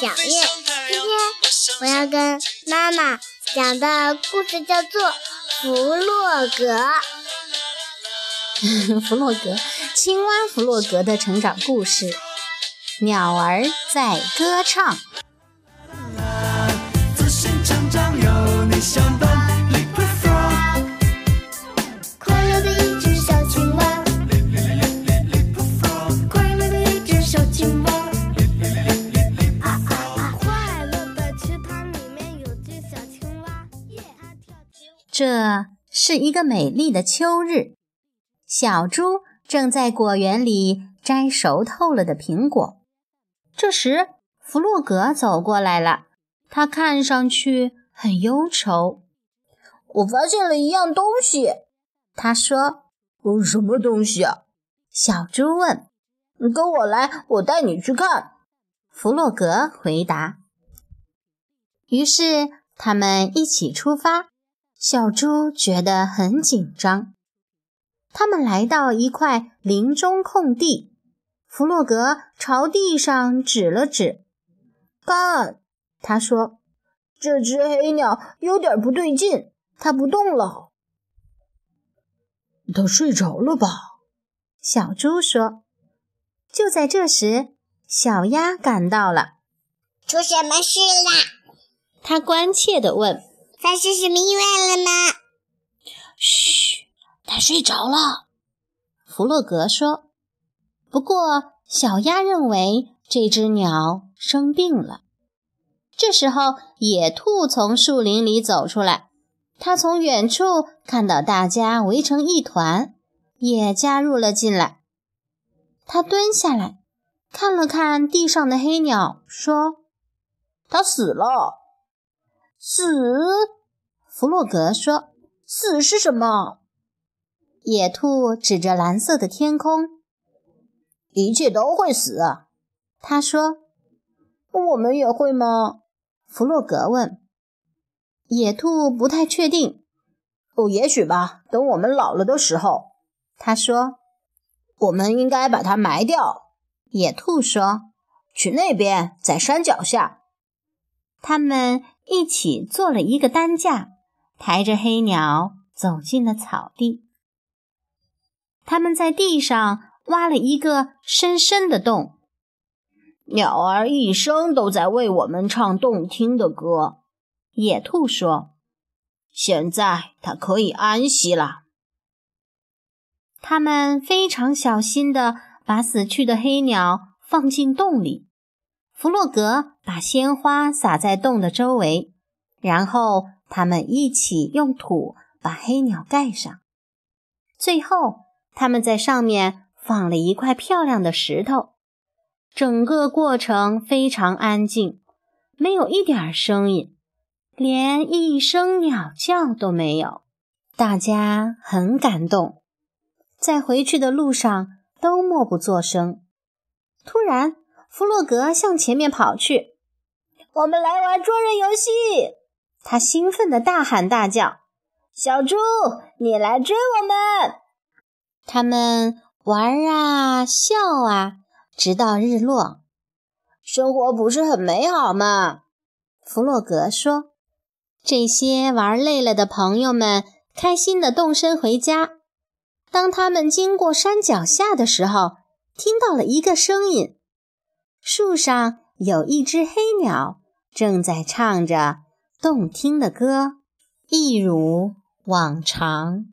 小念，今天我要跟妈妈讲的故事叫做《弗洛格》，弗洛格青蛙弗洛格的成长故事，鸟儿在歌唱。这是一个美丽的秋日，小猪正在果园里摘熟透了的苹果。这时，弗洛格走过来了，他看上去很忧愁。我发现了一样东西，他说：“什么东西啊？”小猪问。“跟我来，我带你去看。”弗洛格回答。于是，他们一起出发。小猪觉得很紧张。他们来到一块林中空地，弗洛格朝地上指了指：“看，他说，这只黑鸟有点不对劲，它不动了。它睡着了吧？”小猪说。就在这时，小鸭赶到了。出什么事啦？他关切地问。发生什么意外了吗？嘘，它睡着了。弗洛格说。不过，小鸭认为这只鸟生病了。这时候，野兔从树林里走出来，它从远处看到大家围成一团，也加入了进来。它蹲下来，看了看地上的黑鸟，说：“它死了。”死，弗洛格说：“死是什么？”野兔指着蓝色的天空：“一切都会死。”他说：“我们也会吗？”弗洛格问。野兔不太确定：“哦，也许吧。等我们老了的时候。”他说：“我们应该把它埋掉。”野兔说：“去那边，在山脚下。”他们。一起做了一个担架，抬着黑鸟走进了草地。他们在地上挖了一个深深的洞。鸟儿一生都在为我们唱动听的歌，野兔说：“现在它可以安息了。”他们非常小心地把死去的黑鸟放进洞里。弗洛格把鲜花撒在洞的周围，然后他们一起用土把黑鸟盖上。最后，他们在上面放了一块漂亮的石头。整个过程非常安静，没有一点声音，连一声鸟叫都没有。大家很感动，在回去的路上都默不作声。突然，弗洛格向前面跑去，我们来玩捉人游戏！他兴奋地大喊大叫：“小猪，你来追我们！”他们玩啊笑啊，直到日落。生活不是很美好吗？弗洛格说。这些玩累了的朋友们开心地动身回家。当他们经过山脚下的时候，听到了一个声音。树上有一只黑鸟，正在唱着动听的歌，一如往常。